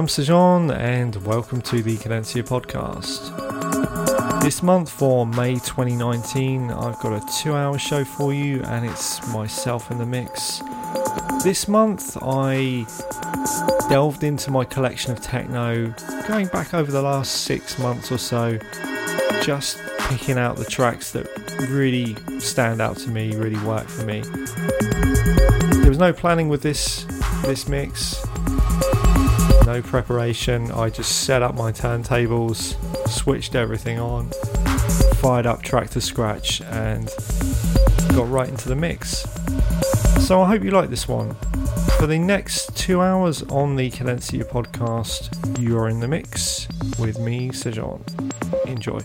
I'm Sejan, and welcome to the Cadencia podcast. This month for May 2019, I've got a two hour show for you, and it's myself in the mix. This month, I delved into my collection of techno, going back over the last six months or so, just picking out the tracks that really stand out to me, really work for me. There was no planning with this this mix preparation. I just set up my turntables, switched everything on, fired up Traktor Scratch, and got right into the mix. So I hope you like this one. For the next two hours on the Cadencia podcast, you are in the mix with me, Sejan. Enjoy.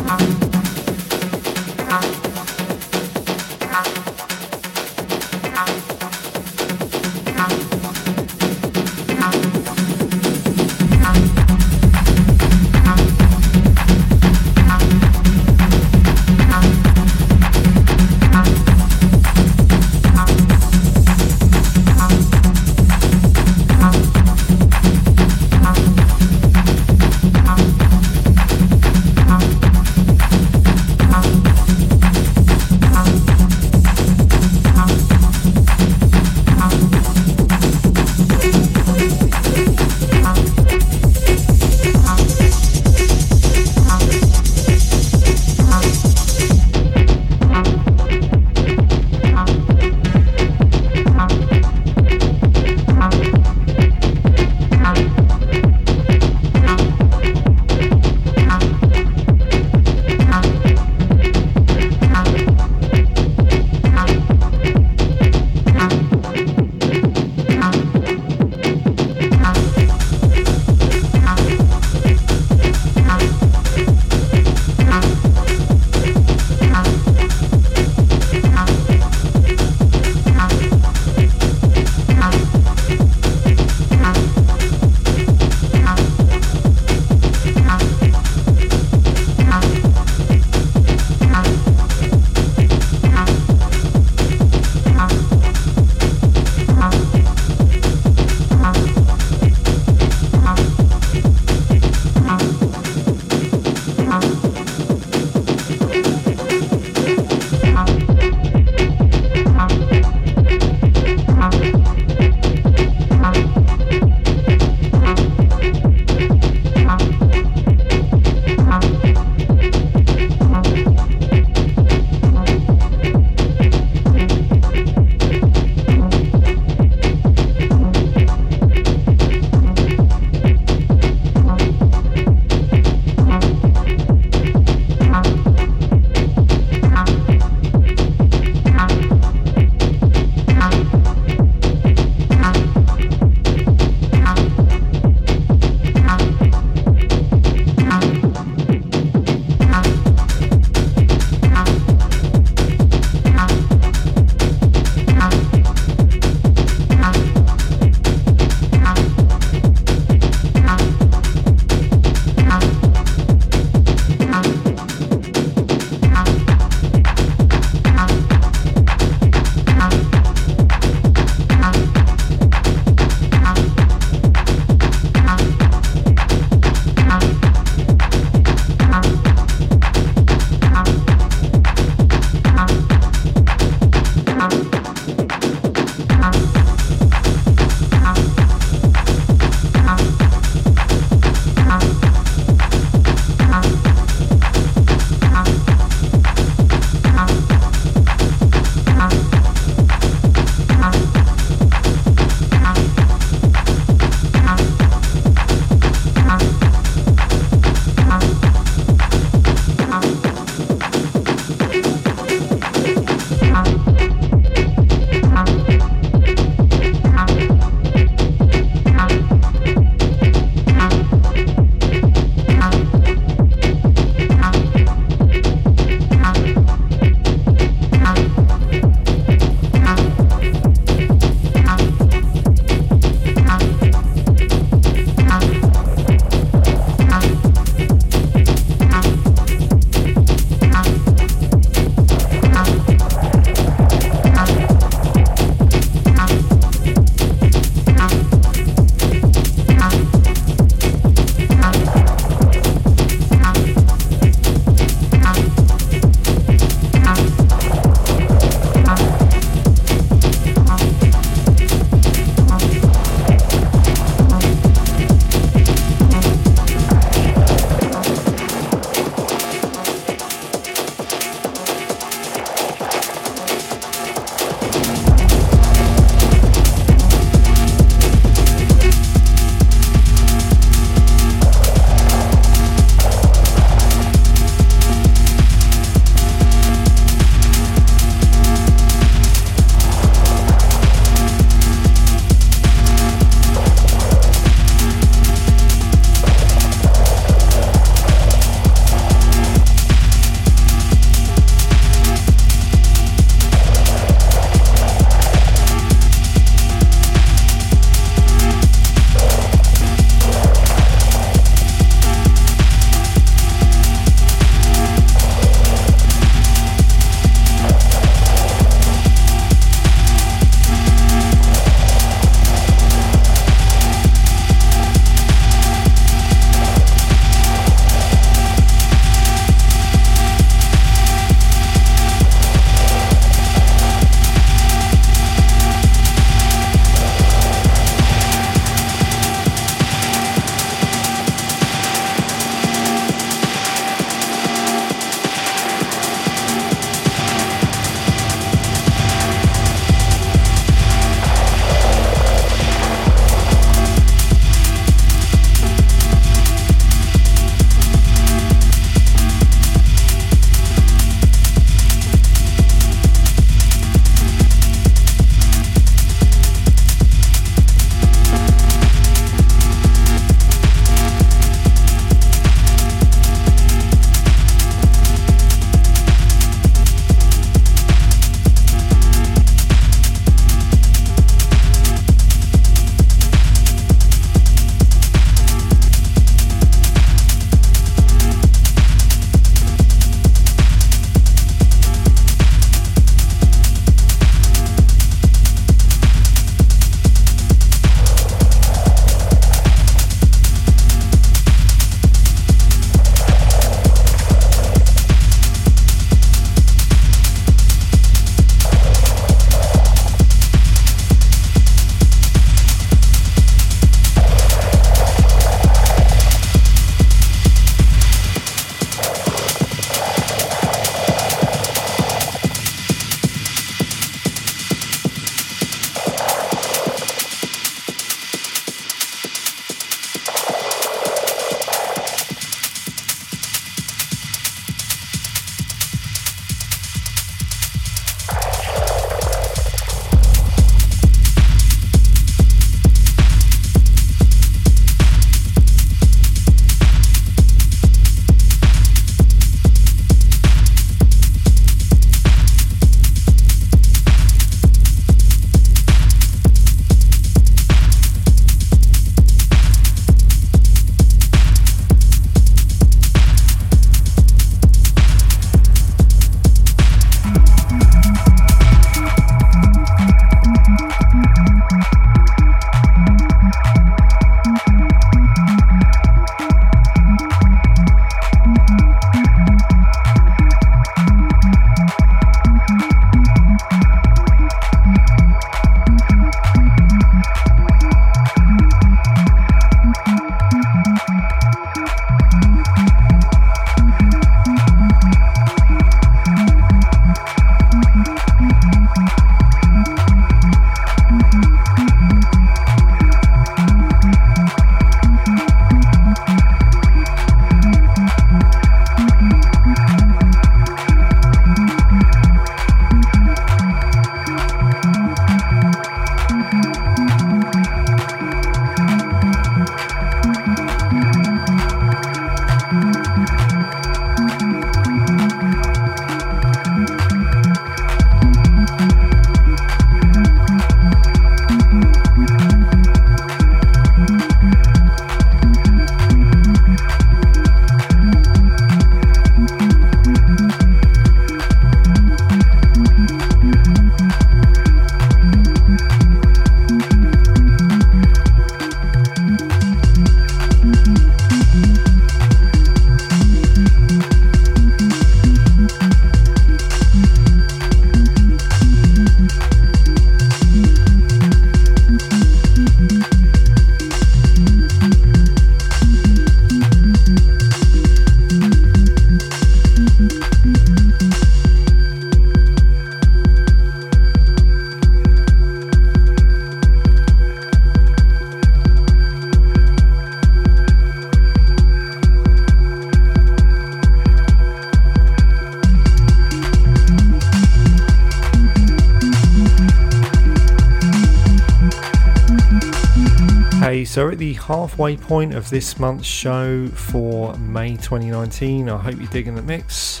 At the halfway point of this month's show for May 2019, I hope you're digging the mix.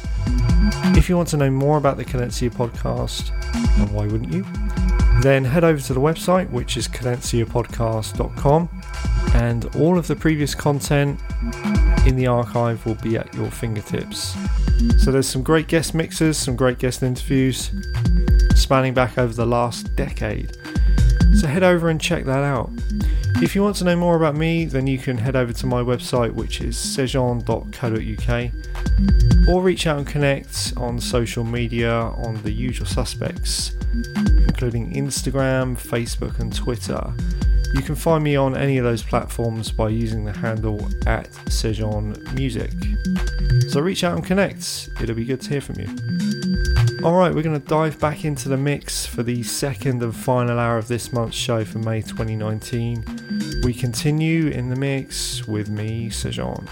If you want to know more about the Cadencia podcast, and why wouldn't you? Then head over to the website, which is cadenciapodcast.com, and all of the previous content in the archive will be at your fingertips. So there's some great guest mixes, some great guest interviews spanning back over the last decade. So head over and check that out. If you want to know more about me, then you can head over to my website, which is sejon.co.uk, or reach out and connect on social media on the usual suspects, including Instagram, Facebook, and Twitter. You can find me on any of those platforms by using the handle at Sejon Music. So reach out and connect, it'll be good to hear from you. Alright, we're going to dive back into the mix for the second and final hour of this month's show for May 2019. We continue in the mix with me, Sejon.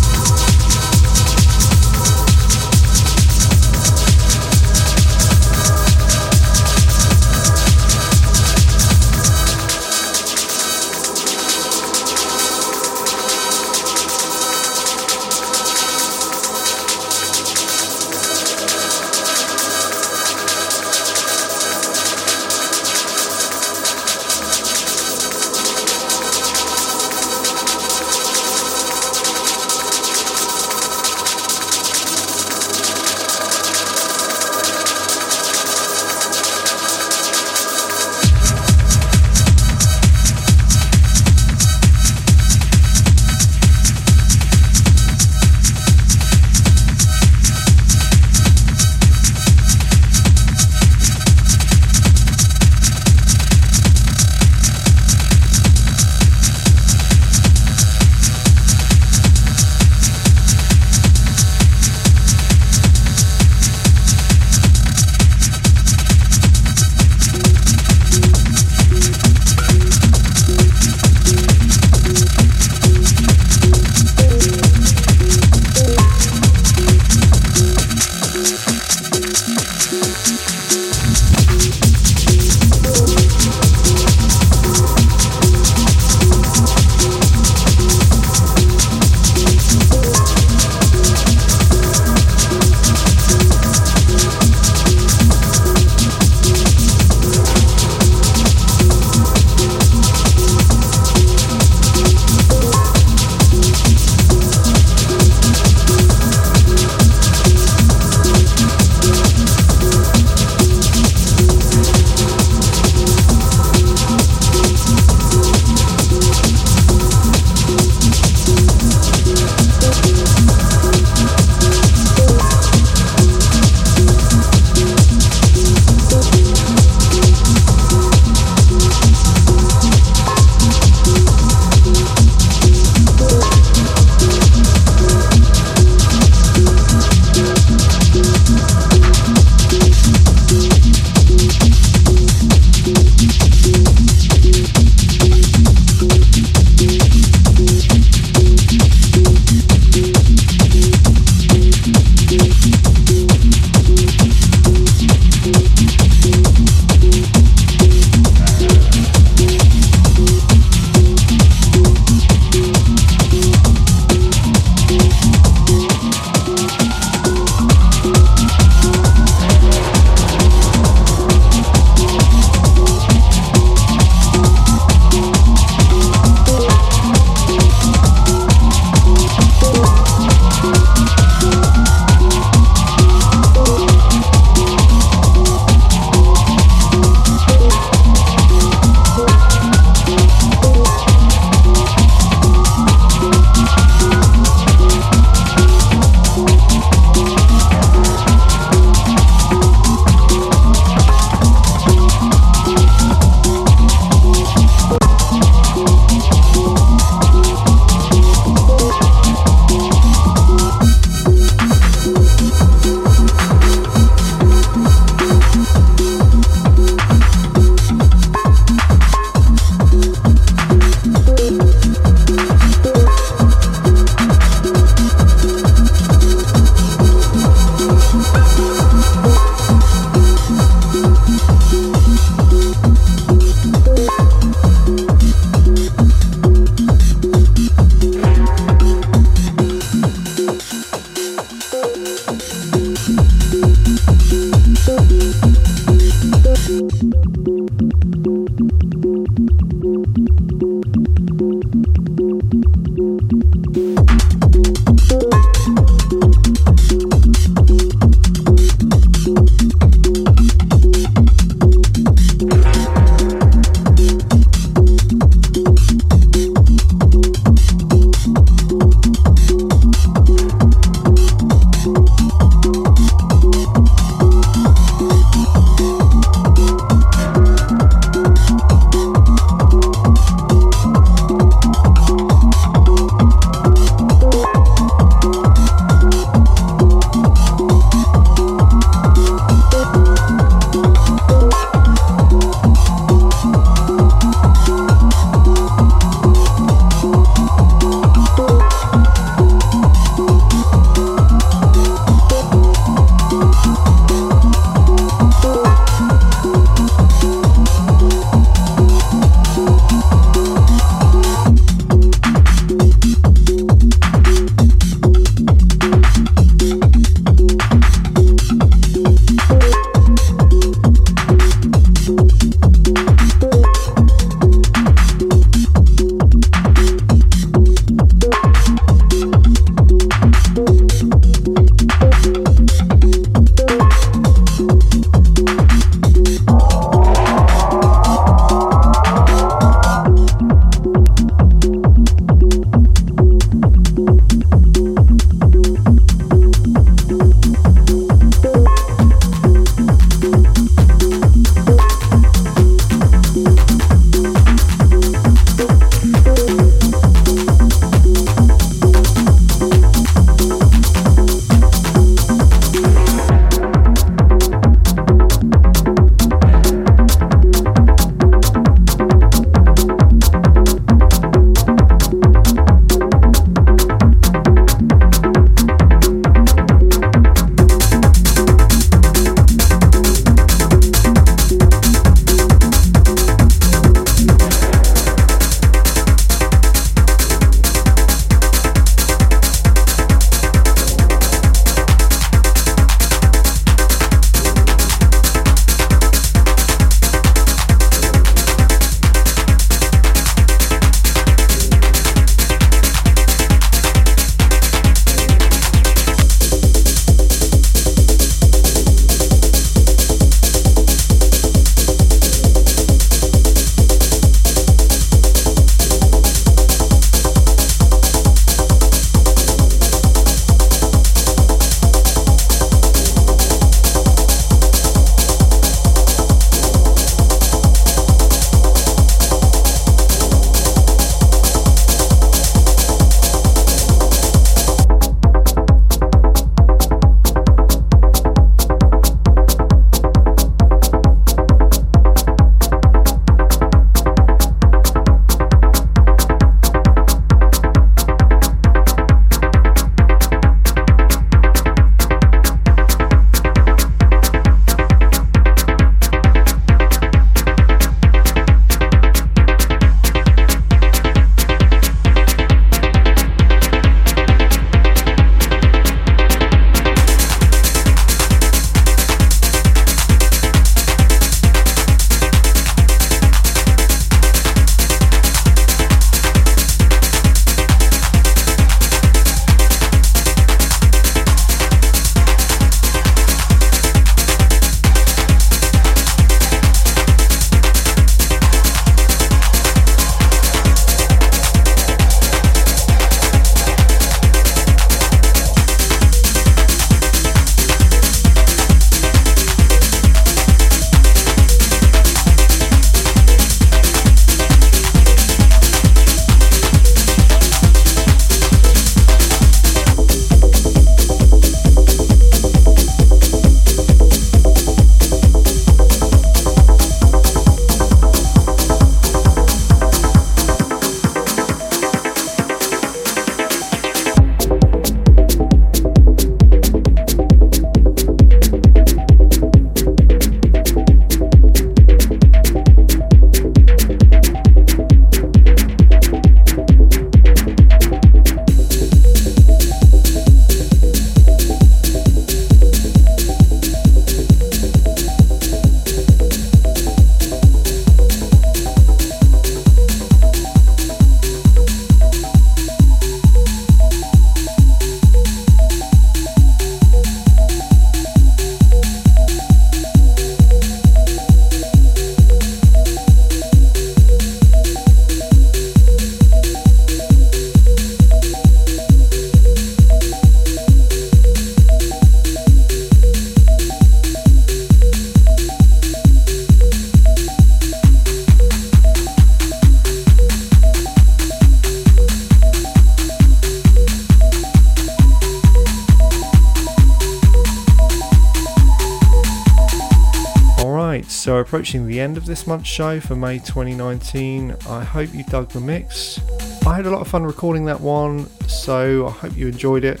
Approaching the end of this month's show for May 2019. I hope you dug the mix. I had a lot of fun recording that one, so I hope you enjoyed it.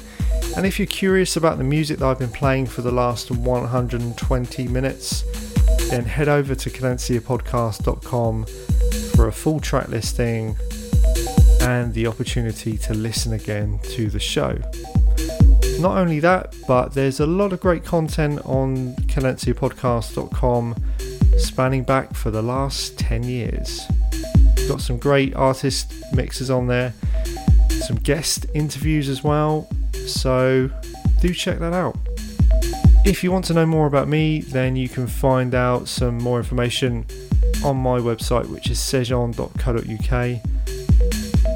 And if you're curious about the music that I've been playing for the last 120 minutes, then head over to cadenciapodcast.com for a full track listing and the opportunity to listen again to the show. Not only that, but there's a lot of great content on cadenciapodcast.com spanning back for the last 10 years. Got some great artist mixes on there, some guest interviews as well, so do check that out. If you want to know more about me, then you can find out some more information on my website, which is sejon.co.uk,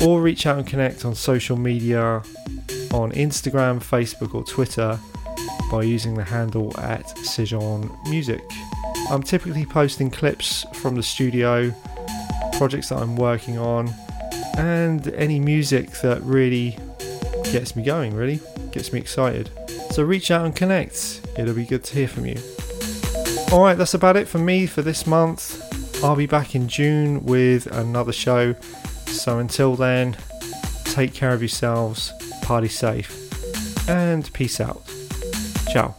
or reach out and connect on social media on Instagram, Facebook, or Twitter by using the handle at Sejon Music. I'm typically posting clips from the studio, projects that I'm working on, and any music that really gets me going, really gets me excited. So reach out and connect, it'll be good to hear from you. Alright, that's about it for me for this month. I'll be back in June with another show. So until then, take care of yourselves party safe, and peace out. Ciao.